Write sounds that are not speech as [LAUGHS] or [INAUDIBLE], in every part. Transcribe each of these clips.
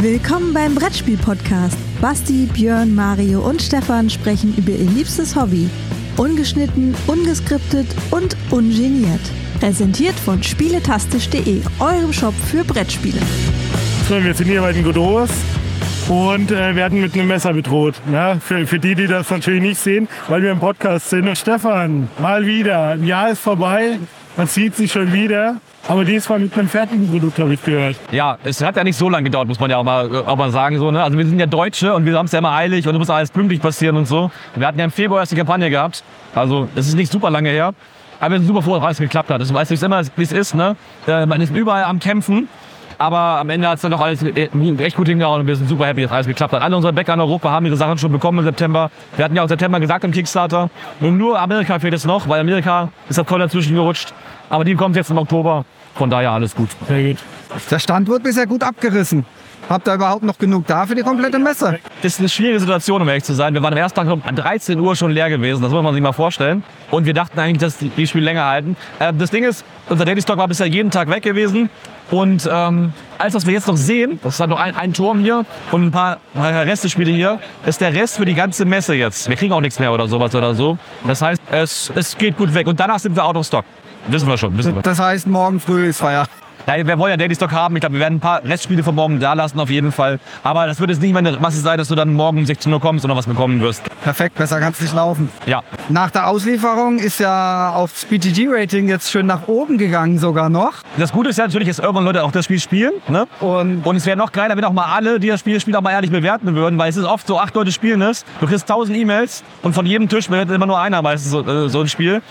Willkommen beim Brettspiel-Podcast. Basti, Björn, Mario und Stefan sprechen über ihr liebstes Hobby. Ungeschnitten, ungeskriptet und ungeniert. Präsentiert von spieletastisch.de, eurem Shop für Brettspiele. So, wir sind hier bei den Godot und äh, werden mit einem Messer bedroht. Ja, für, für die, die das natürlich nicht sehen, weil wir im Podcast sind. Und Stefan, mal wieder, ein Jahr ist vorbei, man sieht sich schon wieder. Aber diesmal mit einem fertigen Produkt, habe ich gehört. Ja, es hat ja nicht so lange gedauert, muss man ja auch mal, auch mal sagen. So, ne? Also wir sind ja Deutsche und wir haben es ja immer eilig und es muss alles pünktlich passieren und so. Wir hatten ja im Februar erst die Kampagne gehabt. Also es ist nicht super lange her. Aber wir sind super froh, dass alles geklappt hat. Das weiß ich immer, wie es ist. Ne? Äh, Man ist überall am Kämpfen. Aber am Ende hat es dann doch alles äh, recht gut hingehauen und wir sind super happy, dass alles geklappt hat. Alle unsere Bäcker in Europa haben ihre Sachen schon bekommen im September. Wir hatten ja auch September gesagt im Kickstarter. Und nur Amerika fehlt es noch, weil Amerika ist das voll dazwischen gerutscht. Aber die kommt jetzt im Oktober. Von daher alles gut. Sehr gut. Der Stand wird bisher gut abgerissen. Habt ihr überhaupt noch genug da für die komplette Messe? Das ist eine schwierige Situation, um ehrlich zu sein. Wir waren am ersten Tag um 13 Uhr schon leer gewesen. Das muss man sich mal vorstellen. Und wir dachten eigentlich, dass die, die Spiele länger halten. Äh, das Ding ist, unser Daily Stock war bisher jeden Tag weg gewesen. Und ähm, alles, was wir jetzt noch sehen, das ist halt noch ein, ein Turm hier und ein paar Restespiele hier, ist der Rest für die ganze Messe jetzt. Wir kriegen auch nichts mehr oder sowas oder so. Das heißt, es, es geht gut weg. Und danach sind wir out of stock. Wissen wir schon, wissen wir. Das heißt, morgen früh ist Feier. Ja, wir wollen ja Daily Stock haben. Ich glaube, wir werden ein paar Restspiele von morgen da lassen, auf jeden Fall. Aber das wird jetzt nicht mehr eine Masse sein, dass du dann morgen um 16 Uhr kommst und noch was bekommen wirst. Perfekt, besser kann es nicht laufen. Ja. Nach der Auslieferung ist ja aufs BTG-Rating jetzt schön nach oben gegangen sogar noch. Das Gute ist ja natürlich, dass irgendwann Leute auch das Spiel spielen. Ne? Und Und es wäre noch geiler, wenn auch mal alle, die das Spiel spielen, auch mal ehrlich bewerten würden, weil es ist oft so, acht Leute spielen es, du kriegst tausend E-Mails und von jedem Tisch bewertet immer nur einer meistens so, äh, so ein Spiel.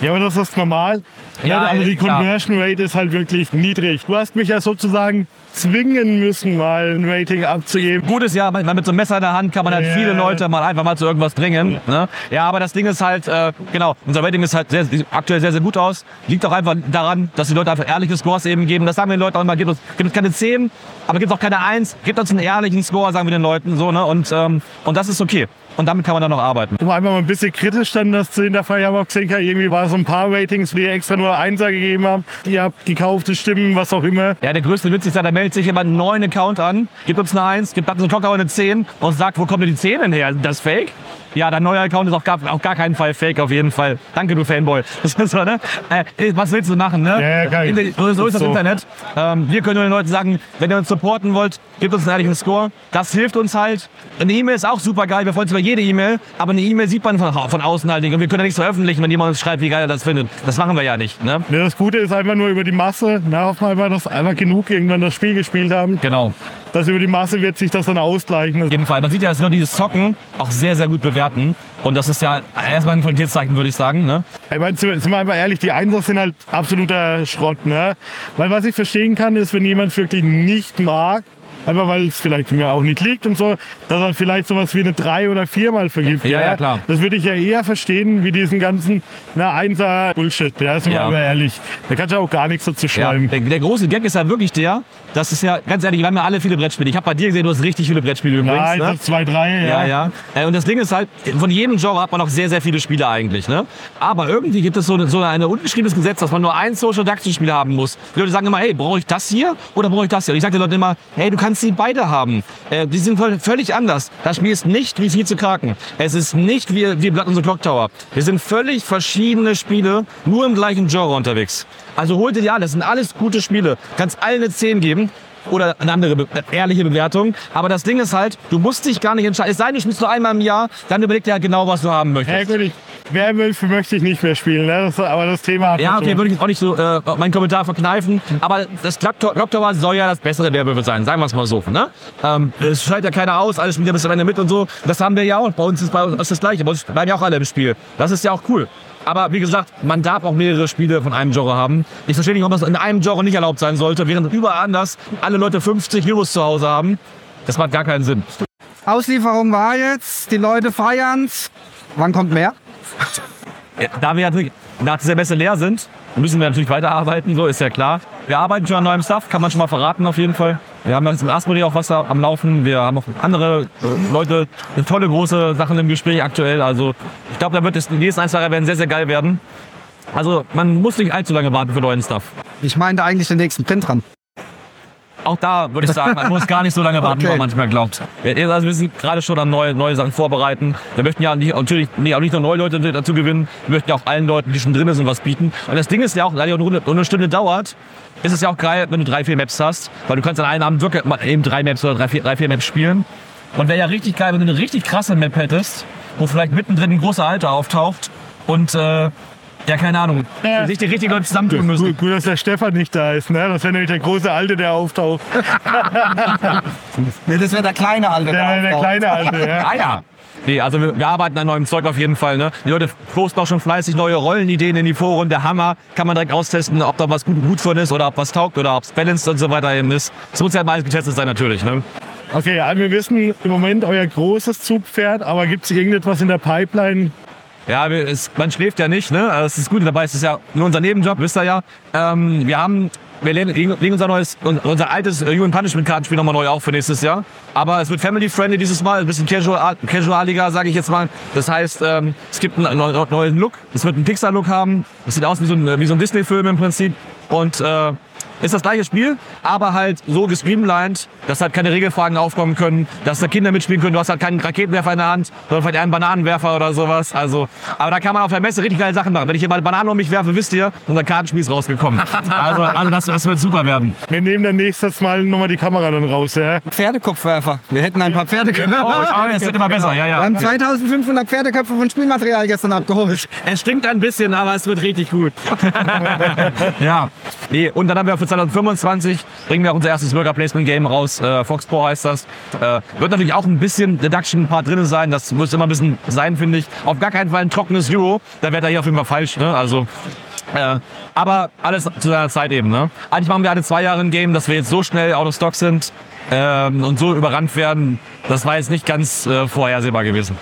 Ja, aber das ist normal. Ja, also die klar. Conversion Rate ist halt wirklich niedrig. Du hast mich ja sozusagen zwingen müssen, mal ein Rating abzugeben. Gut ist ja, man- mit so einem Messer in der Hand kann man halt Ja. viele Leute mal einfach mal zu irgendwas bringen. Ne? Ja, aber das Ding ist halt, äh, genau, unser Rating ist halt sehr, aktuell sehr, sehr gut aus. Liegt auch einfach daran, dass die Leute einfach ehrliche Scores eben geben. Das sagen wir den Leuten auch immer, gibt uns, gibt uns keine 10, aber gibt auch keine 1, gibt uns einen ehrlichen Score, sagen wir den Leuten so. Ne? Und, ähm, und das ist okay. Und damit kann man dann noch arbeiten. Um einfach mal ein bisschen kritisch dann das zu hinterfragen, auch gesehen, irgendwie war es so ein paar Ratings, die extra nur Einser gegeben haben. Ihr habt gekaufte Stimmen, was auch immer. Ja, der größte Witz ist ja, da meldet sich jemand einen neuen Account an, gibt uns eine 1, gibt uns einen Cocker und eine 10 und sagt, wo kommt denn die 10 denn her? Ist das fake? Ja, dein neuer Account ist auf gar, auf gar keinen Fall fake, auf jeden Fall. Danke, du Fanboy. [LAUGHS] Das ist so, ne? äh, was willst du machen, ne? Ja, ja, geil. So, ist das So. Internet. Ähm, wir können nur den Leuten sagen, wenn ihr uns supporten wollt, gebt uns einen ehrlichen Score. Das hilft uns halt. Eine E-Mail ist auch super geil. Wir freuen uns über jede E-Mail. Aber eine E-Mail sieht man von, von außen halt nicht. Und wir können ja nichts veröffentlichen, wenn jemand uns schreibt, wie geil er das findet. Das machen wir ja nicht, ne? Ja, Das Gute ist einfach nur über die Masse. Na, hoffen wir einfach, dass einfach genug irgendwann das Spiel gespielt haben. Genau. Dass über die Masse wird sich das dann ausgleichen. Auf jeden Fall. Man sieht ja, dass Leute dieses Zocken auch sehr, sehr gut bewerten. Und das ist ja erstmal ein Qualitätszeichen, würde ich sagen. Ne? Ich meine, sind wir einfach ehrlich, die Einser sind halt absoluter Schrott. Ne? Weil was ich verstehen kann, ist, wenn jemand wirklich nicht mag, einfach weil es vielleicht mir auch nicht liegt und so, dass er vielleicht sowas wie eine 3 oder 4 mal vergibt. Ja, ja, klar. Das würde ich ja eher verstehen, wie diesen ganzen na, Einser Bullshit. Ja, sind wir Ja. aber ehrlich. Da kannst du auch gar nichts dazu Ja, schreiben. der, der große Gag ist ja wirklich der, das ist ja, ganz ehrlich, wir haben ja alle viele Brettspiele. Ich habe bei dir gesehen, du hast richtig viele Brettspiele übrigens. Nein, ne? das 2, 3, Ja, ja. ja. Äh, Und das Ding ist halt, von jedem Genre hat man noch sehr, sehr viele Spiele eigentlich. Ne? Aber irgendwie gibt es so, eine, so ein ungeschriebenes Gesetz, dass man nur ein Social Deduction Spiel haben muss. Die Leute sagen immer, hey, brauche ich das hier oder brauche ich das hier? Und ich sage den Leuten immer, hey, du kannst sie beide haben. Äh, die sind völlig anders. Das Spiel ist nicht wie viel zu kraken. Es ist nicht wie, wie Blood und the Clock Tower. Wir sind völlig verschiedene Spiele, nur im gleichen Genre unterwegs. Also holt dir die alle, das sind alles gute Spiele. Kannst allen eine 10 geben oder eine andere be ehrliche Bewertung. Aber das Ding ist halt, du musst dich gar nicht entscheiden. Es sei denn, du spielst nur einmal im Jahr, dann überleg dir halt genau, was du haben möchtest. ich, Werwölfe möchte ich nicht mehr spielen, ne? das, aber das Thema hat Ja, okay, schon. würde ich jetzt auch nicht so äh, meinen Kommentar verkneifen. Aber das Clock Tower- Clock Tower soll ja das bessere Werwölfe sein, sagen wir es mal so. Ne? Ähm, es schaltet ja keiner aus, alle spielen ja bis am Ende mit und so. Das haben wir ja auch. Bei uns ist, bei uns ist das Gleiche. Bei uns bleiben ja auch alle im Spiel. Das ist ja auch cool. Aber wie gesagt, man darf auch mehrere Spiele von einem Genre haben. Ich verstehe nicht, warum das in einem Genre nicht erlaubt sein sollte, während überall anders alle Leute 50 Heroes zu Hause haben. Das macht gar keinen Sinn. Auslieferung war jetzt, die Leute feiern's. Wann kommt mehr? Ja, Da wir natürlich nach dieser Messe leer sind, müssen wir natürlich weiterarbeiten, so ist ja klar. Wir arbeiten schon an neuem Stuff, kann man schon mal verraten auf jeden Fall. Wir haben jetzt mit Asmodee auch was am Laufen. Wir haben auch andere äh, Leute, tolle große Sachen im Gespräch aktuell. Also ich glaube, da wird es die nächsten ein, zwei werden sehr, sehr geil werden. Also man muss nicht allzu lange warten für neuen Stuff. Ich meinte eigentlich den nächsten Print dran. Auch da würde ich sagen, man muss gar nicht so lange warten, wie Okay. man manchmal glaubt. Wir, also wir sind gerade schon an neue, neue Sachen vorbereiten. Wir möchten ja nicht, natürlich nee, auch nicht nur neue Leute dazu gewinnen, wir möchten ja auch allen Leuten, die schon drin sind, was bieten. Und das Ding ist ja auch, da die eine Stunde dauert, ist es ja auch geil, wenn du drei, vier Maps hast, weil du kannst an einem Abend wirklich mal eben drei Maps oder drei, vier, drei, vier Maps spielen. Und wäre ja richtig geil, wenn du eine richtig krasse Map hättest, wo vielleicht mittendrin ein großer Alter auftaucht und äh, ja, keine Ahnung, Ja. sich die richtigen Leute zusammentun müssen. Gut, gut, dass der Stefan nicht da ist. Ne? Das wäre nämlich der große Alte, der auftaucht. Nee, das wäre der kleine Alte. Der, der auftaucht. kleine Alte. Ja. [LAUGHS] Ah ja. Nee, also wir, wir arbeiten an neuem Zeug auf jeden Fall. Ne? Die Leute posten auch schon fleißig neue Rollenideen in die Foren. Der Hammer kann man direkt austesten, ob da was gut, gut von ist oder ob was taugt oder ob es balanced und so weiter eben ist. Es muss ja alles getestet sein natürlich. Ne? Okay, also wir wissen im Moment euer großes Zugpferd, aber gibt es irgendetwas in der Pipeline? Ja, es, man schläft ja nicht. Ne? Also Das ist gut dabei. Es ist ja nur unser Nebenjob, wisst ihr ja. Ähm, wir haben wir legen, unser neues, unser altes äh, Human Punishment Kartenspiel nochmal neu auf für nächstes Jahr. Aber es wird family friendly dieses Mal, ein bisschen casual, casualiger, sage ich jetzt mal. Das heißt, ähm, es gibt einen neu- neuen Look. Es wird einen Pixar-Look haben. Es sieht aus wie so ein, wie so ein Disney-Film im Prinzip. Und äh, ist das gleiche Spiel, aber halt so gestreamlined, dass halt keine Regelfragen aufkommen können, dass da Kinder mitspielen können. Du hast halt keinen Raketenwerfer in der Hand, sondern vielleicht einen Bananenwerfer oder sowas. Also, aber da kann man auf der Messe richtig geile Sachen machen. Wenn ich hier mal Bananen um mich werfe, wisst ihr, unser Kartenspiel ist rausgekommen. [LAUGHS] Also, also das, das wird super werden. Wir nehmen dann nächstes Mal nochmal die Kamera dann raus. Ja? Pferdekopfwerfer. Wir hätten ein paar Pferdeköpfe. Oh, es wird immer besser, ja, Wir ja. haben 2500 Pferdeköpfe von Spielmaterial gestern abgeholt. Es stinkt ein bisschen, aber es wird richtig gut. [LAUGHS] ja. Nee, und dann haben wir für 2025 bringen wir auch unser erstes Worker Placement Game raus. Äh, Foxpro heißt das. Äh, wird natürlich auch ein bisschen Deduction Part drin sein. Das muss immer ein bisschen sein, finde ich. Auf gar keinen Fall ein trockenes Euro. Da wäre er hier auf jeden Fall falsch. Ne? Also äh, aber alles zu seiner Zeit eben. Ne? Eigentlich machen wir alle zwei Jahre ein Game, dass wir jetzt so schnell out of stock sind ähm, und so überrannt werden. Das war jetzt nicht ganz äh, vorhersehbar gewesen.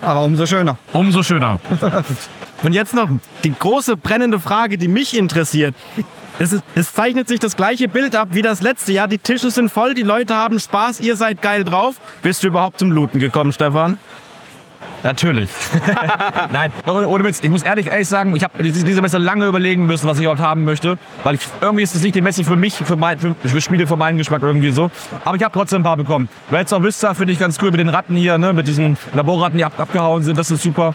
Aber umso schöner. Umso schöner. [LAUGHS] Und jetzt noch die große brennende Frage, die mich interessiert. Es, ist, es zeichnet sich das gleiche Bild ab wie das letzte Jahr. Die Tische sind voll, die Leute haben Spaß, ihr seid geil drauf. Bist du überhaupt zum Looten gekommen, Stefan? Natürlich. [LAUGHS] Nein, ohne, Witz. Ich muss ehrlich, ehrlich sagen, ich habe diese Messe lange überlegen müssen, was ich überhaupt haben möchte. Weil ich, irgendwie ist es nicht die Messe für mich, für, mein, für, für Spiele für meinen Geschmack irgendwie so. Aber ich habe trotzdem ein paar bekommen. Red of Vista finde ich ganz cool mit den Ratten hier, ne? mit diesen Laborratten, die ab, abgehauen sind. Das ist super.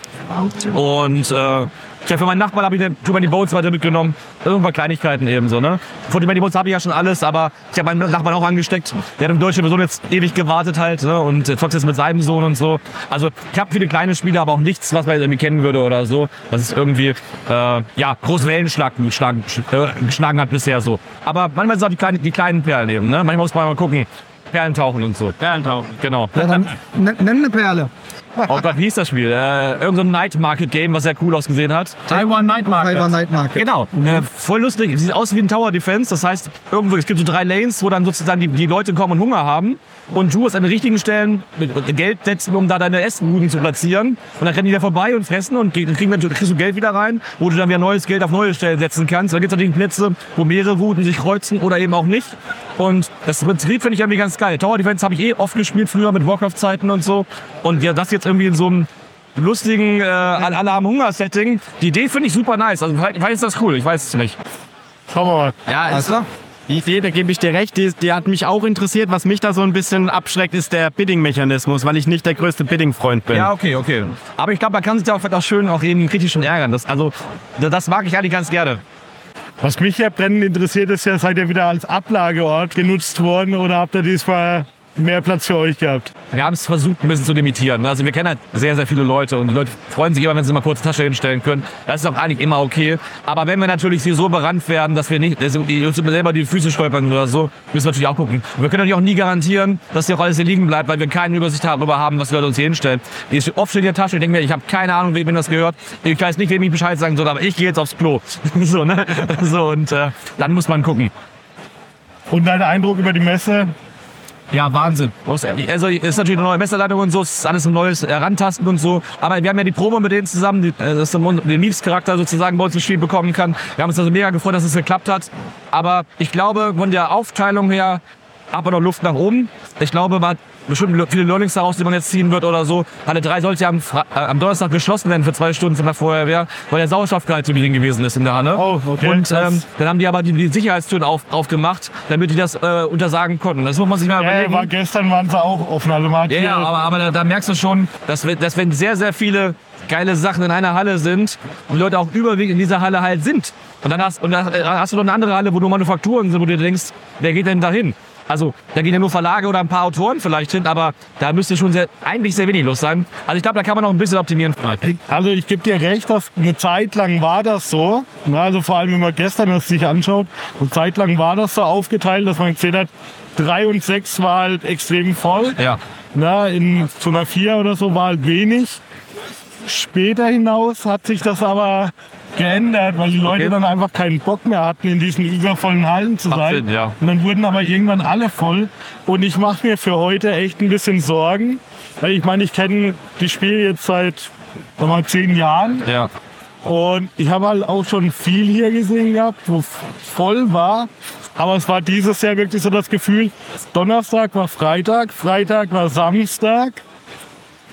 Und äh, ja, für meinen Nachbarn habe ich den Too Many Boats weiter mitgenommen. Irgendwann Kleinigkeiten eben so, ne? Von Too Boats habe ich ja schon alles, aber ich habe meinen Nachbarn auch angesteckt. Der hat im deutschen Sohn jetzt ewig gewartet halt, ne? Und zockt jetzt mit seinem Sohn und so. Also ich habe viele kleine Spiele, aber auch nichts, was man irgendwie kennen würde oder so. Was ist irgendwie, äh, ja, große Wellenschlag geschlagen, äh, geschlagen hat bisher so. Aber manchmal sind es auch die kleinen, die kleinen Perlen eben, ne? Manchmal muss man mal gucken. Perlen tauchen und so. Perlen tauchen, genau. Ja, dann nenn eine Perle. Oh Gott, wie hieß das Spiel? Äh, irgend so ein Night Market Game, was sehr cool ausgesehen hat. Taiwan Night Taiwan Night Market. Genau, äh, voll lustig. Sieht aus wie ein Tower Defense. Das heißt, irgendwo, es gibt so drei Lanes, wo dann sozusagen die, die Leute kommen und Hunger haben. Und du musst an den richtigen Stellen Geld setzen, um da deine Essbuden zu platzieren. Und dann rennen die da vorbei und fressen und kriegen, kriegen dann, kriegst du Geld wieder rein, wo du dann wieder neues Geld auf neue Stellen setzen kannst. Da gibt es natürlich Plätze, wo mehrere Routen sich kreuzen oder eben auch nicht. Und das Prinzip finde ich irgendwie ganz geil. Tower Defense habe ich eh oft gespielt früher mit Warcraft-Zeiten und so. Und ja, das jetzt irgendwie in so einem lustigen äh, alle haben Hunger-Setting. Die Idee finde ich super nice. Also vielleicht ist das cool, ich weiß es nicht. Schauen wir mal. Ja, Alles klar? die Idee, da gebe ich dir recht, die, die hat mich auch interessiert. Was mich da so ein bisschen abschreckt, ist der Bidding-Mechanismus, weil ich nicht der größte Bidding-Freund bin. Ja, okay, okay. Aber ich glaube, man kann sich da auch, schön auch jeden kritischen ärgern. Das, also, das mag ich eigentlich ganz gerne. Was mich ja brennend interessiert, ist ja, seid ihr wieder als Ablageort genutzt worden oder habt ihr diesmal mehr Platz für euch gehabt? Wir haben es versucht, ein bisschen zu limitieren. Also wir kennen halt sehr, sehr viele Leute und die Leute freuen sich immer, wenn sie mal kurz die Tasche hinstellen können. Das ist auch eigentlich immer okay. Aber wenn wir natürlich hier so berannt werden, dass wir nicht, dass die uns selber die Füße stolpern oder so, müssen wir natürlich auch gucken. Und wir können natürlich auch nie garantieren, dass hier auch alles hier liegen bleibt, weil wir keine Übersicht darüber haben, was wir uns hier hinstellen. Die ist oft in der Tasche, ich denke mir, ich habe keine Ahnung, wem das gehört. Ich weiß nicht, wem ich Bescheid sagen soll, aber ich gehe jetzt aufs Klo. [LAUGHS] so, ne? So, und äh, dann muss man gucken. Und dein Eindruck über die Messe? Ja, Wahnsinn. Also ist natürlich eine neue Messerleitung und so, ist alles ein neues Herantasten und so. Aber wir haben ja die Promo mit denen zusammen, die, äh, dass man den Leaves-Charakter sozusagen bei uns ins Spiel bekommen kann. Wir haben uns also mega gefreut, dass es geklappt hat. Aber ich glaube, von der Aufteilung her aber noch Luft nach oben. Ich glaube, man bestimmt viele Learnings daraus, die man jetzt ziehen wird oder so. Halle 3 sollte ja am, Fra äh, am Donnerstag geschlossen werden für zwei Stunden von der Feuerwehr, weil der Sauerstoffgehalt zu gering gewesen ist in der Halle. Oh, okay, Und ähm, dann haben die aber die, die Sicherheitstüren auf, aufgemacht, damit die das äh, untersagen konnten. Das muss man sich mal Ja, überlegen. war, gestern waren sie auch offen. Also man hat Ja, ja, aber, aber da, da merkst du schon, dass, wenn- dass wenn sehr, sehr viele geile Sachen in einer Halle sind und die Leute auch überwiegend in dieser Halle halt sind. Und dann hast, und dann hast du noch eine andere Halle, wo nur Manufakturen sind, wo du dir denkst, wer geht denn da hin? Also da gehen ja nur Verlage oder ein paar Autoren vielleicht hin, aber da müsste schon sehr, eigentlich sehr wenig los sein. Also ich glaube, da kann man noch ein bisschen optimieren. Also ich gebe dir recht, dass eine Zeit lang war das so. Also vor allem, wenn man gestern das sich anschaut, eine Zeit lang war das so aufgeteilt, dass man gesehen hat, drei und sechs war halt extrem voll. Ja. Na, in so einer vier oder so war halt wenig. Später hinaus hat sich das aber geändert, weil die Leute Okay. dann einfach keinen Bock mehr hatten, in diesen übervollen Hallen zu sein. Sinn, ja. Und dann wurden aber irgendwann alle voll. Und ich mache mir für heute echt ein bisschen Sorgen. Weil ich meine, ich kenne die Spiele jetzt seit sag mal, zehn Jahren. Ja. Und ich habe halt auch schon viel hier gesehen gehabt, wo voll war. Aber es war dieses Jahr wirklich so das Gefühl, Donnerstag war Freitag, Freitag war Samstag.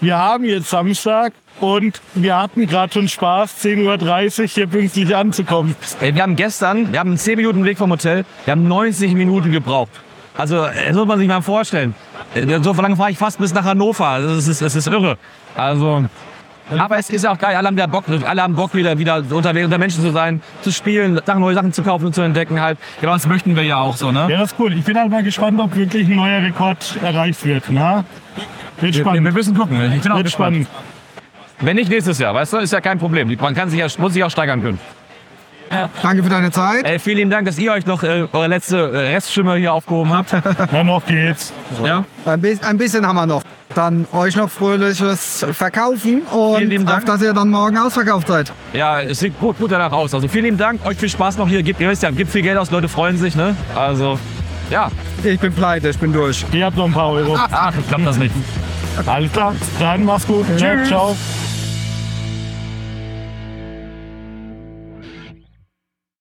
Wir haben jetzt Samstag und wir hatten gerade schon Spaß, 10.30 Uhr hier pünktlich anzukommen. Ey, wir haben gestern, wir haben einen 10 Minuten Weg vom Hotel, wir haben 90 Minuten gebraucht. Also, das muss man sich mal vorstellen. Äh, So lange fahre ich fast bis nach Hannover. Das ist, das ist irre. Also, aber es ist ja auch geil. Alle haben, wieder Bock, alle haben Bock, wieder, wieder unterwegs unter Menschen zu sein, zu spielen, Sachen, neue Sachen zu kaufen und zu entdecken halt. Genau, das möchten wir ja auch so, ne? Ja, das ist cool. Ich bin halt mal gespannt, ob wirklich ein neuer Rekord erreicht wird. Na? Wird Wir, wir spannend. müssen gucken. Ich bin auch Wird gespannt. spannend. Wenn nicht nächstes Jahr, weißt du, ist ja kein Problem. Man kann sich ja, muss sich auch steigern können. Danke für deine Zeit. Ey, vielen lieben Dank, dass ihr euch noch äh, eure letzte äh, Reststimme hier aufgehoben habt. [LAUGHS] Ja, noch geht's. ja. Ein, bi ein bisschen haben wir noch. Dann euch noch fröhliches Verkaufen und Dank. auf, dass ihr dann morgen ausverkauft seid. Ja, es sieht gut, gut danach aus. Also vielen lieben Dank, euch viel Spaß noch hier. Gibt, ihr wisst ja, gibt viel Geld aus, Leute freuen sich, ne? Also, ja. Ich bin pleite, ich bin durch. Ihr habt noch ein paar Euro. Ach, ich glaub das nicht. Alles klar. Dann mach's gut. Ja, ciao.